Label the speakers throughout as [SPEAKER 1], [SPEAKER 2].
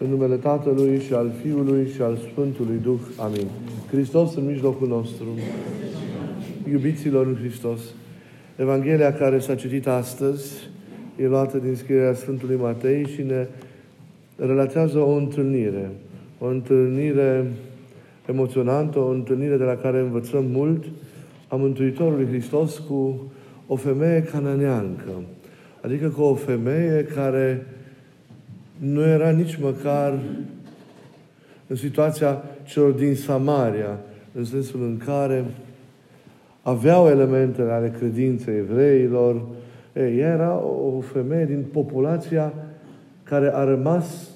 [SPEAKER 1] În numele Tatălui și al Fiului și al Sfântului Duh. Amin. Hristos în mijlocul nostru. Iubiților în Hristos. Evanghelia care s-a citit astăzi e luată din scrierea Sfântului Matei și ne relatează o întâlnire. O întâlnire emoționantă, o întâlnire de la care învățăm mult a Mântuitorului Hristos cu o femeie cananeancă. Adică cu o femeie care nu era nici măcar în situația celor din Samaria, în sensul în care aveau elementele ale credinței evreilor. Ei, era o femeie din populația care a rămas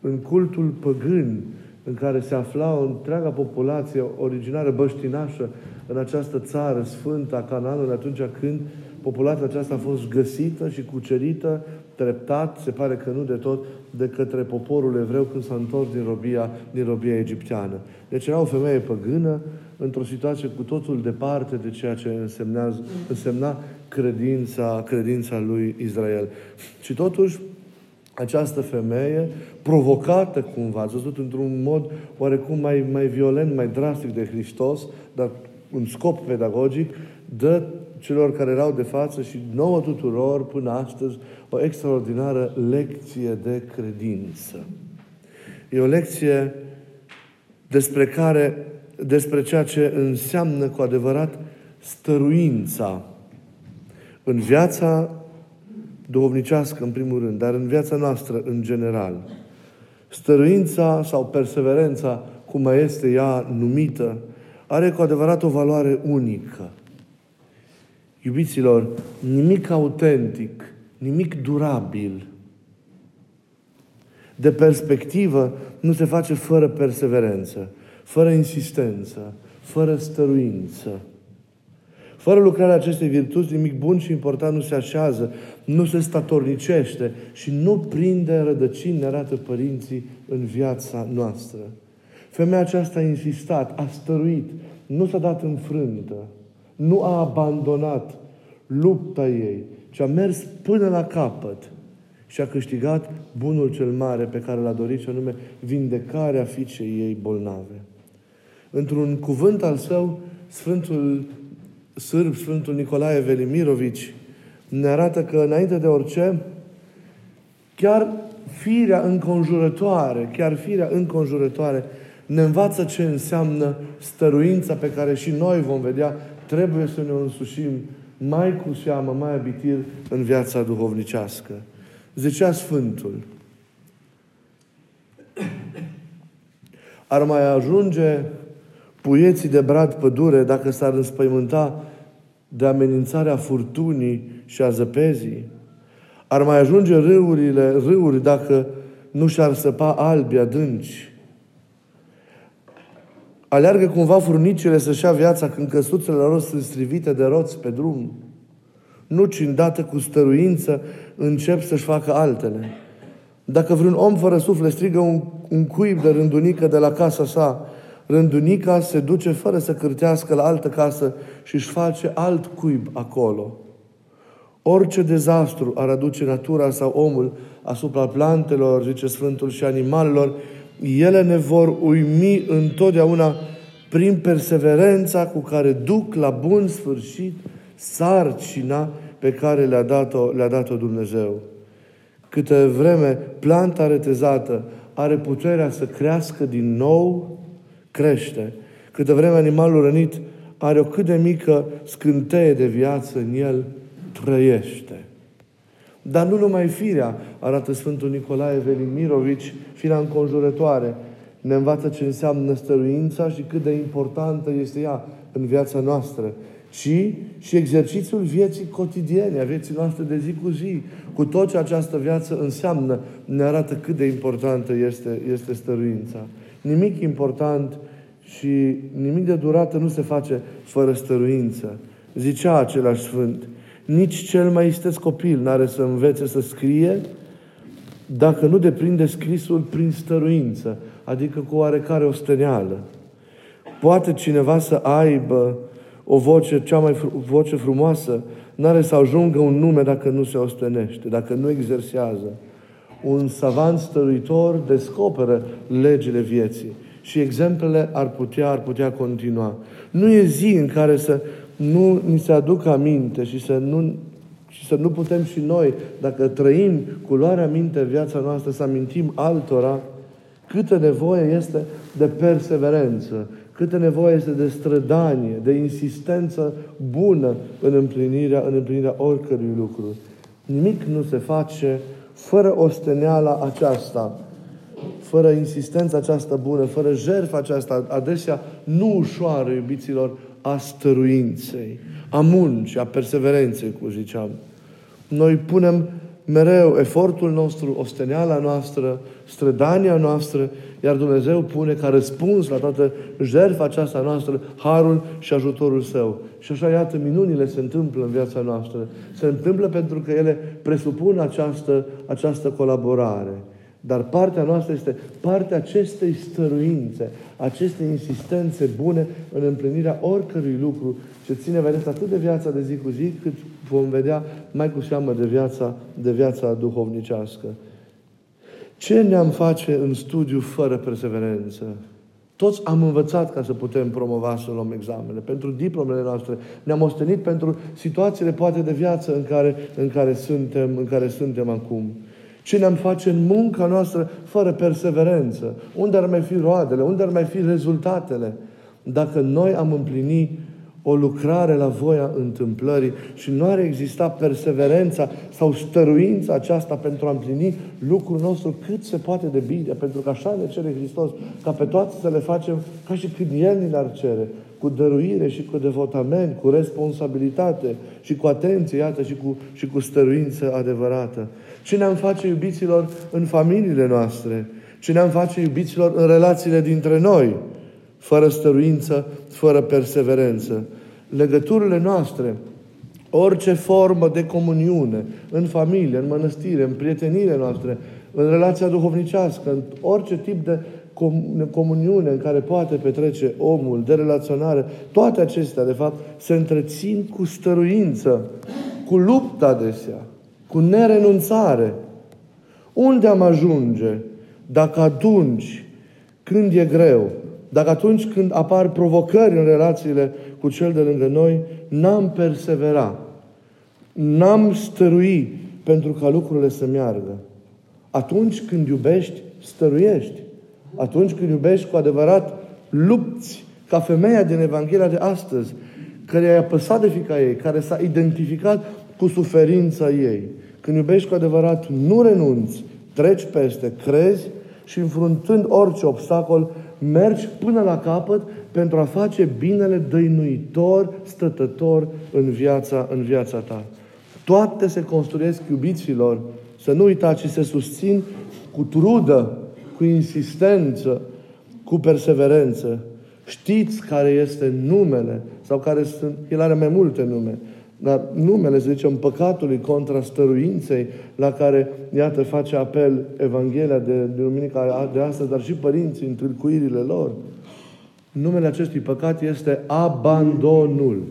[SPEAKER 1] în cultul păgân, în care se afla o întreaga populație originară băștinașă în această țară sfântă a Canaanului, atunci când populația aceasta a fost găsită și cucerită treptat, se pare că nu de tot, de către poporul evreu când s-a întors din robia, din robia egipteană. Deci era o femeie păgână, într-o situație cu totul departe de ceea ce însemna, însemna credința, credința lui Israel. Și totuși, această femeie, provocată cumva, ați văzut într-un mod oarecum mai, mai violent, mai drastic de Hristos, dar un scop pedagogic, dă celor care erau de față și nouă tuturor până astăzi o extraordinară lecție de credință. E o lecție despre care, despre ceea ce înseamnă cu adevărat stăruința în viața duhovnicească, în primul rând, dar în viața noastră, în general. Stăruința sau perseverența, cum mai este ea numită, are cu adevărat o valoare unică. Iubiților, nimic autentic, nimic durabil, de perspectivă, nu se face fără perseverență, fără insistență, fără stăruință. Fără lucrarea acestei virtuți, nimic bun și important nu se așează, nu se statornicește și nu prinde rădăcini, ne arată părinții, în viața noastră. Femeia aceasta a insistat, a stăruit, nu s-a dat înfrântă, nu a abandonat lupta ei, ci a mers până la capăt și a câștigat bunul cel mare pe care l-a dorit, și anume vindecarea fiicei ei bolnave. Într-un cuvânt al său, Sfântul Sârb, Sfântul Nicolae Velimirovici, ne arată că înainte de orice, chiar firea înconjurătoare, chiar firea înconjurătoare ne învață ce înseamnă stăruința pe care și noi vom vedea, trebuie să ne o însușim mai cu seamă, mai abitir în viața duhovnicească. Zicea Sfântul, ar mai ajunge puieții de brad pădure dacă s-ar înspăimânta de amenințarea furtunii și a zăpezii? Ar mai ajunge râurile, râuri dacă nu și-ar săpa albi adânci? Aleargă cumva furnicile să-și ia viața când căsuțele lor sunt strivite de roți pe drum. Nu, ci îndată cu stăruință încep să-și facă altele. Dacă vreun om fără suflet strigă un, un cuib de rândunică de la casa sa, rândunica se duce fără să cârtească la altă casă și își face alt cuib acolo. Orice dezastru ar aduce natura sau omul asupra plantelor, zice Sfântul, și animalelor, ele ne vor uimi întotdeauna prin perseverența cu care duc la bun sfârșit sarcina pe care le-a dat-o, le-a dat-o Dumnezeu. Câte vreme planta retezată are puterea să crească din nou, crește. Câte vreme animalul rănit are o cât de mică scânteie de viață în el, trăiește. Dar nu numai firea, arată Sfântul Nicolae Velimirovici, firea înconjurătoare, ne învață ce înseamnă stăruința și cât de importantă este ea în viața noastră, ci și exercițiul vieții cotidiene, a vieții noastre de zi cu zi, cu tot ce această viață înseamnă, ne arată cât de importantă este, este stăruința. Nimic important și nimic de durată nu se face fără stăruință. Zicea același Sfânt, nici cel mai isteț copil n-are să învețe să scrie dacă nu deprinde scrisul prin stăruință, adică cu oarecare osteneală. Poate cineva să aibă o voce, cea mai fr- voce frumoasă, n-are să ajungă un nume dacă nu se ostenește, dacă nu exersează. un savant stăruitor descoperă legile vieții. Și exemplele ar putea, ar putea continua. Nu e zi în care să nu ni se aducă aminte și să nu, și să nu putem și noi, dacă trăim cu luarea minte viața noastră, să amintim altora câtă nevoie este de perseverență, câtă nevoie este de strădanie, de insistență bună în împlinirea, în împlinirea oricărui lucru. Nimic nu se face fără osteneala aceasta, fără insistența aceasta bună, fără jertfa aceasta, adesea nu ușoară, iubiților, a stăruinței, a muncii, a perseverenței, cum ziceam. Noi punem mereu efortul nostru, osteneala noastră, strădania noastră, iar Dumnezeu pune ca răspuns la toată jertfa aceasta noastră harul și ajutorul Său. Și așa, iată, minunile se întâmplă în viața noastră. Se întâmplă pentru că ele presupun această, această colaborare. Dar partea noastră este partea acestei stăruințe, acestei insistențe bune în împlinirea oricărui lucru ce ține, vedeți, atât de viața de zi cu zi, cât vom vedea mai cu seamă de viața, de viața duhovnicească. Ce ne-am face în studiu fără perseverență? Toți am învățat ca să putem promova să luăm examene, pentru diplomele noastre. Ne-am ostenit pentru situațiile poate de viață în care, în care, suntem, în care suntem acum. Ce ne-am face în munca noastră fără perseverență? Unde ar mai fi roadele? Unde ar mai fi rezultatele? Dacă noi am împlinit o lucrare la voia întâmplării și nu ar exista perseverența sau stăruința aceasta pentru a împlini lucrul nostru cât se poate de bine, pentru că așa ne cere Hristos, ca pe toate să le facem ca și când El ni le-ar cere, cu dăruire și cu devotament, cu responsabilitate și cu atenție, iată, și cu, și cu stăruință adevărată. Ce ne-am face, iubiților, în familiile noastre? Ce ne-am face, iubiților, în relațiile dintre noi? Fără stăruință, fără perseverență. Legăturile noastre, orice formă de comuniune, în familie, în mănăstire, în prietenile noastre, în relația duhovnicească, în orice tip de comuniune în care poate petrece omul, de relaționare, toate acestea, de fapt, se întrețin cu stăruință, cu luptă adesea, cu nerenunțare. Unde am ajunge dacă atunci când e greu, dacă atunci când apar provocări în relațiile cu cel de lângă noi, n-am persevera, n-am stărui pentru ca lucrurile să meargă. Atunci când iubești, stăruiești. Atunci când iubești cu adevărat, lupți ca femeia din Evanghelia de astăzi, care i-a păsat de fica ei, care s-a identificat cu suferința ei. Când iubești cu adevărat, nu renunți, treci peste, crezi și înfruntând orice obstacol, mergi până la capăt pentru a face binele dăinuitor, stătător în viața, în viața ta. Toate se construiesc iubiților, să nu uitați, și se susțin cu trudă, cu insistență, cu perseverență. Știți care este numele sau care sunt, el are mai multe nume, dar numele, să zicem, păcatului contra stăruinței la care, iată, face apel Evanghelia de, de Duminica de astăzi, dar și părinții în tâlcuirile lor. Numele acestui păcat este abandonul.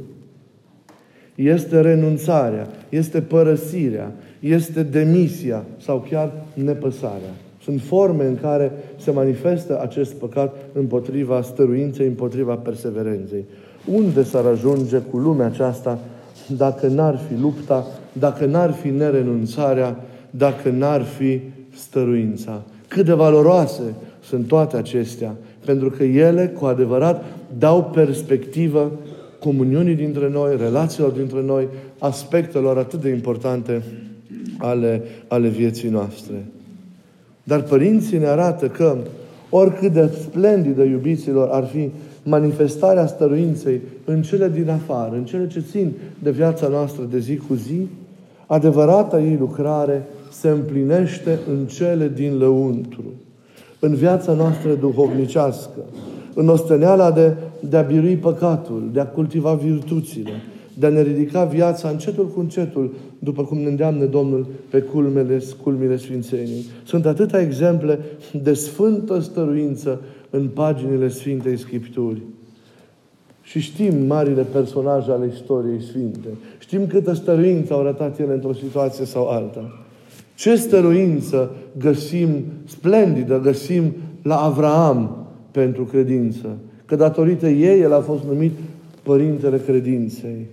[SPEAKER 1] Este renunțarea, este părăsirea, este demisia sau chiar nepăsarea. Sunt forme în care se manifestă acest păcat împotriva stăruinței, împotriva perseverenței. Unde s-ar ajunge cu lumea aceasta dacă n-ar fi lupta, dacă n-ar fi nerenunțarea, dacă n-ar fi stăruința. Cât de valoroase sunt toate acestea, pentru că ele, cu adevărat, dau perspectivă comuniunii dintre noi, relațiilor dintre noi, aspectelor atât de importante ale, ale vieții noastre. Dar părinții ne arată că oricât de splendidă iubiților ar fi manifestarea stăruinței în cele din afară, în cele ce țin de viața noastră de zi cu zi, adevărata ei lucrare se împlinește în cele din lăuntru, în viața noastră duhovnicească, în osteneala de, de a birui păcatul, de a cultiva virtuțile, de a ne ridica viața încetul cu încetul, după cum ne îndeamnă Domnul pe culmele, culmile Sfințenii. Sunt atâtea exemple de sfântă stăruință în paginile Sfintei Scripturi. Și știm marile personaje ale istoriei Sfinte. Știm câtă stăruință au arătat ele într-o situație sau alta. Ce stăruință găsim splendidă, găsim la Avraam pentru credință. Că datorită ei el a fost numit Părintele Credinței.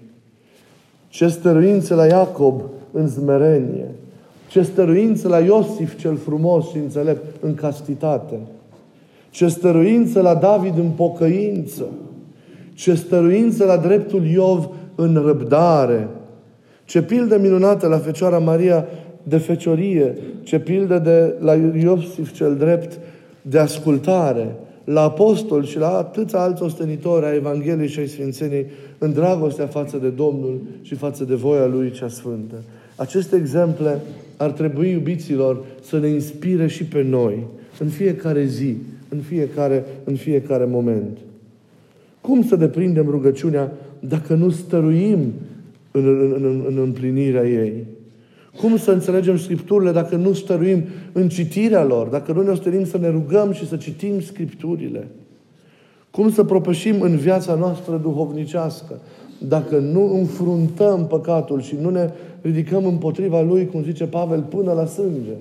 [SPEAKER 1] Ce stăruință la Iacob în zmerenie. Ce stăruință la Iosif cel frumos și înțelept în castitate. Ce stăruință la David în pocăință. Ce stăruință la dreptul Iov în răbdare. Ce pildă minunată la Fecioara Maria de feciorie. Ce pildă de la Iosif cel drept de ascultare. La apostol și la atâția alți ostenitori a Evangheliei și ai Sfințenii în dragostea față de Domnul și față de voia Lui cea Sfântă. Aceste exemple ar trebui, iubiților, să ne inspire și pe noi, în fiecare zi, în fiecare, în fiecare moment. Cum să deprindem rugăciunea dacă nu stăruim în, în, în, în împlinirea ei? Cum să înțelegem Scripturile dacă nu stăruim în citirea lor, dacă nu ne ostenim să ne rugăm și să citim Scripturile? Cum să propășim în viața noastră duhovnicească dacă nu înfruntăm păcatul și nu ne ridicăm împotriva lui, cum zice Pavel, până la sânge?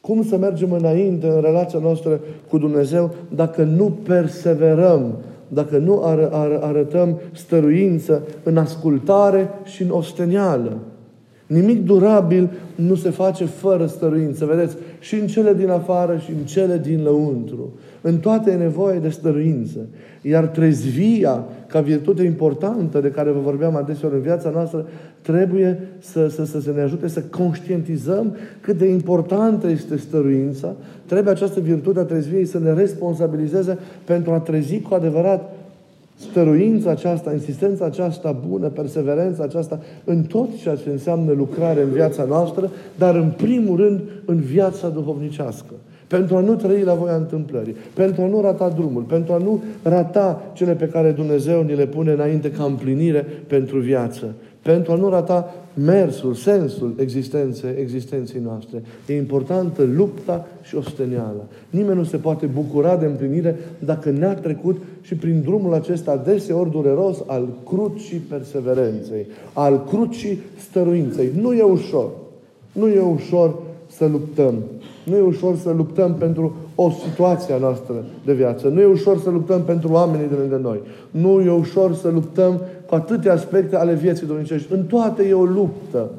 [SPEAKER 1] Cum să mergem înainte în relația noastră cu Dumnezeu dacă nu perseverăm, dacă nu ar, ar, arătăm stăruință în ascultare și în ostenială? Nimic durabil nu se face fără stăruință. Vedeți, și în cele din afară și în cele din lăuntru. În toate e nevoie de stăruință. Iar trezvia, ca virtute importantă de care vă vorbeam adeseori în viața noastră, trebuie să, să, să, să ne ajute să conștientizăm cât de importantă este stăruința. Trebuie această virtute a trezviei să ne responsabilizeze pentru a trezi cu adevărat stăruința aceasta, insistența aceasta bună, perseverența aceasta în tot ceea ce înseamnă lucrare în viața noastră, dar în primul rând în viața duhovnicească. Pentru a nu trăi la voia întâmplării, pentru a nu rata drumul, pentru a nu rata cele pe care Dumnezeu ni le pune înainte ca împlinire pentru viață pentru a nu rata mersul, sensul existenței, existenței noastre. E importantă lupta și osteniala. Nimeni nu se poate bucura de împlinire dacă ne-a trecut și prin drumul acesta deseori dureros al crucii perseverenței, al crucii stăruinței. Nu e ușor. Nu e ușor să luptăm. Nu e ușor să luptăm pentru o situație a noastră de viață. Nu e ușor să luptăm pentru oamenii de lângă noi. Nu e ușor să luptăm cu atâtea aspecte ale vieții domnicești. În toate e o luptă.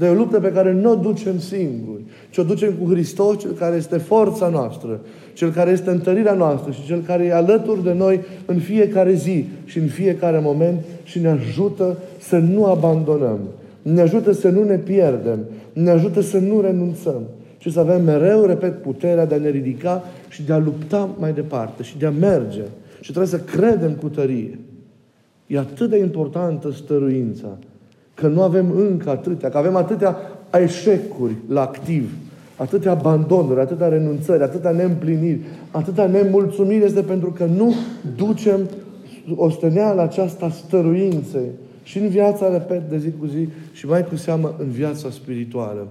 [SPEAKER 1] Dar e o luptă pe care nu o ducem singuri, ci o ducem cu Hristos, cel care este forța noastră, cel care este întărirea noastră și cel care e alături de noi în fiecare zi și în fiecare moment și ne ajută să nu abandonăm. Ne ajută să nu ne pierdem. Ne ajută să nu renunțăm. Și să avem mereu, repet, puterea de a ne ridica și de a lupta mai departe și de a merge. Și trebuie să credem cu tărie. E atât de importantă stăruința că nu avem încă atâtea, că avem atâtea eșecuri la activ, atâtea abandonuri, atâtea renunțări, atâtea neîmpliniri, atâtea nemulțumiri este pentru că nu ducem osteneala aceasta stăruinței și în viața, repet, de zi cu zi și mai cu seamă în viața spirituală.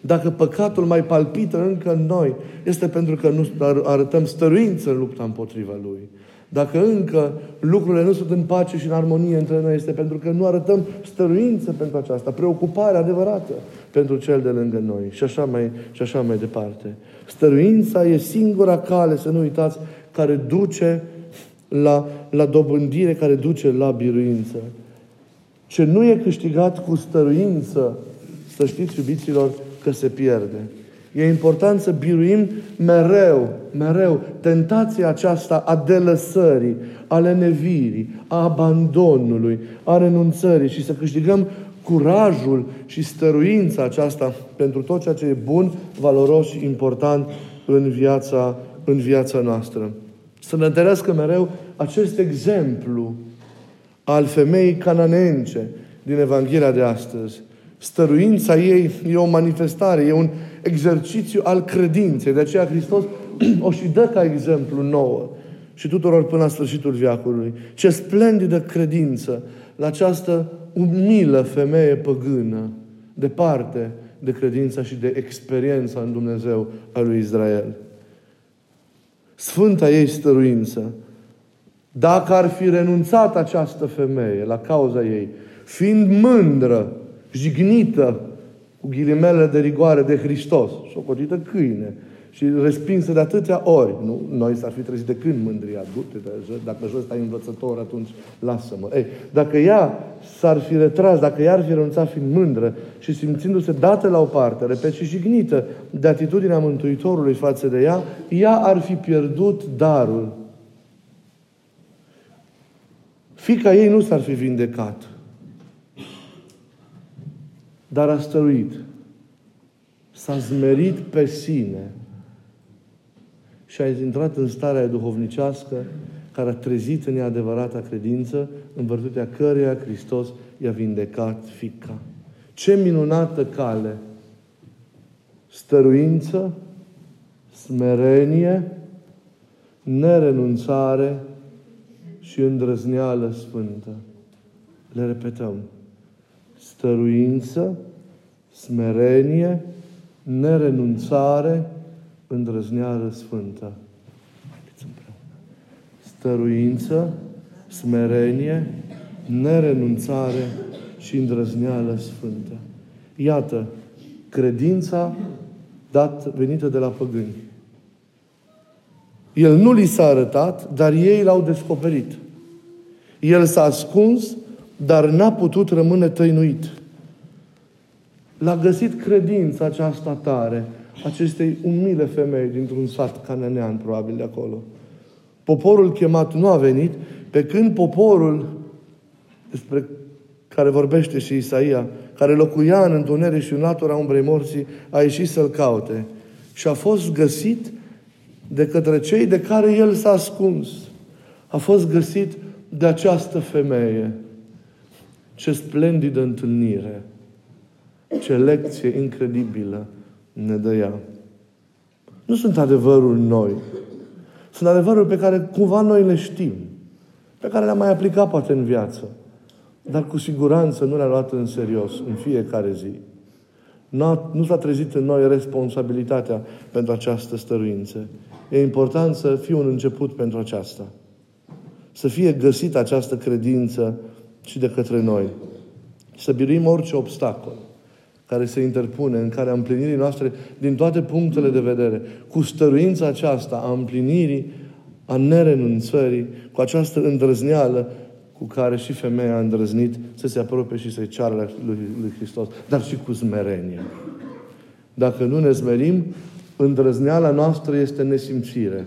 [SPEAKER 1] Dacă păcatul mai palpită încă în noi, este pentru că nu arătăm stăruință în lupta împotriva lui. Dacă încă lucrurile nu sunt în pace și în armonie între noi, este pentru că nu arătăm stăruință pentru aceasta, preocupare adevărată pentru cel de lângă noi și așa mai, și așa mai departe. Stăruința e singura cale, să nu uitați, care duce la, la dobândire, care duce la biruință. Ce nu e câștigat cu stăruință, să știți, iubiților, că se pierde. E important să biruim mereu, mereu tentația aceasta a delăsării, a lenevirii, a abandonului, a renunțării și să câștigăm curajul și stăruința aceasta pentru tot ceea ce e bun, valoros și important în viața, în viața noastră. Să ne întărească mereu acest exemplu al femeii cananence din Evanghelia de astăzi. Stăruința ei e o manifestare, e un exercițiu al credinței. De aceea Hristos o și dă ca exemplu nouă și tuturor până la sfârșitul viacului. Ce splendidă credință la această umilă femeie păgână, departe de credința și de experiența în Dumnezeu a lui Israel. Sfânta ei stăruință, dacă ar fi renunțat această femeie la cauza ei, fiind mândră, jignită cu ghilimele de rigoare de Hristos, socotită câine, și respinsă de atâtea ori. Nu? Noi s-ar fi trezit de când mândria, du-te, dacă jos stai învățător, atunci lasă-mă. Ei, dacă ea s-ar fi retras, dacă ea ar fi renunțat fiind mândră și simțindu-se dată la o parte, repet, și jignită de atitudinea Mântuitorului față de ea, ea ar fi pierdut darul. Fica ei nu s-ar fi vindecat, dar a stăruit. S-a zmerit pe sine și a intrat în starea duhovnicească care a trezit în ea adevărata credință, în virtutea căreia Hristos i-a vindecat fica. Ce minunată cale! Stăruință, smerenie, nerenunțare și îndrăzneală sfântă. Le repetăm. Stăruință, smerenie, nerenunțare îndrăzneală sfântă. Stăruință, smerenie, nerenunțare și îndrăzneală sfântă. Iată, credința dat, venită de la păgâni. El nu li s-a arătat, dar ei l-au descoperit. El s-a ascuns, dar n-a putut rămâne tăinuit. L-a găsit credința aceasta tare acestei umile femei dintr-un sat cananean, probabil de acolo. Poporul chemat nu a venit, pe când poporul despre care vorbește și Isaia, care locuia în întuneric și în latura umbrei morții, a ieșit să-l caute. Și a fost găsit de către cei de care el s-a ascuns. A fost găsit de această femeie. Ce splendidă întâlnire! Ce lecție incredibilă ne dă ea. Nu sunt adevăruri noi. Sunt adevăruri pe care cumva noi le știm. Pe care le-am mai aplicat poate în viață. Dar cu siguranță nu le-am luat în serios în fiecare zi. Nu s-a trezit în noi responsabilitatea pentru această stăruință. E important să fie un început pentru aceasta. Să fie găsită această credință și de către noi. Să biruim orice obstacol care se interpune în care împlinirii noastre din toate punctele de vedere, cu stăruința aceasta a împlinirii, a nerenunțării, cu această îndrăzneală cu care și femeia a îndrăznit să se apropie și să-i ceară lui, lui Hristos, dar și cu smerenie. Dacă nu ne smerim, îndrăzneala noastră este nesimțire.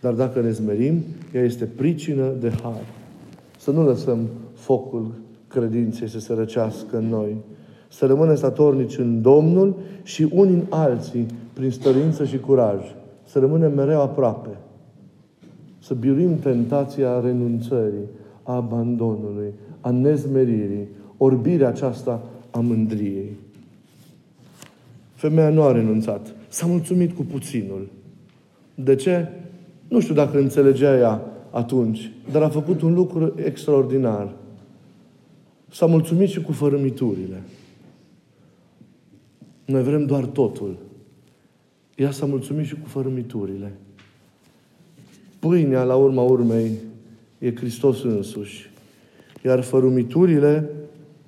[SPEAKER 1] Dar dacă ne smerim, ea este pricină de har. Să nu lăsăm focul credinței să se răcească în noi, să rămânem statornici în Domnul și unii în alții, prin stărință și curaj. Să rămânem mereu aproape. Să biruim tentația renunțării, a abandonului, a nezmeririi, orbirea aceasta a mândriei. Femeia nu a renunțat. S-a mulțumit cu puținul. De ce? Nu știu dacă înțelegea ea atunci, dar a făcut un lucru extraordinar. S-a mulțumit și cu fărâmiturile. Noi vrem doar totul. Ea s-a mulțumit și cu fărâmiturile. Pâinea, la urma urmei, e Hristos însuși. Iar fărâmiturile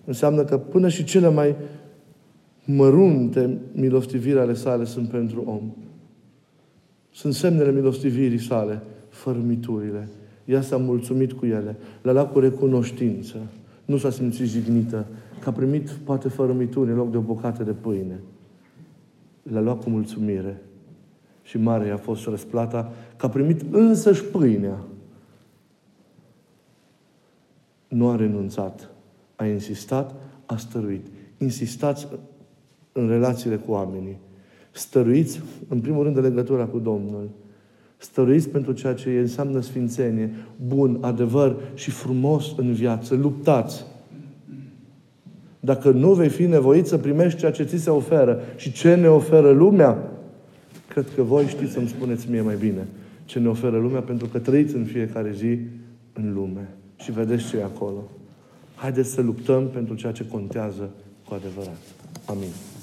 [SPEAKER 1] înseamnă că până și cele mai mărunte milostiviri ale sale sunt pentru om. Sunt semnele milostivirii sale, fărâmiturile. Ea s-a mulțumit cu ele. Le-a luat cu recunoștință. Nu s-a simțit jignită, că a primit poate fără mituri în loc de o bucată de pâine. Le-a luat cu mulțumire. Și mare a fost răsplata că a primit însăși pâinea. Nu a renunțat. A insistat, a stăruit. Insistați în relațiile cu oamenii. Stăruiți, în primul rând, de legătura cu Domnul. Stăruiți pentru ceea ce înseamnă sfințenie, bun, adevăr și frumos în viață. Luptați. Dacă nu vei fi nevoit să primești ceea ce ți se oferă și ce ne oferă lumea, cred că voi știți să-mi spuneți mie mai bine ce ne oferă lumea, pentru că trăiți în fiecare zi în lume și vedeți ce e acolo. Haideți să luptăm pentru ceea ce contează cu adevărat. Amin.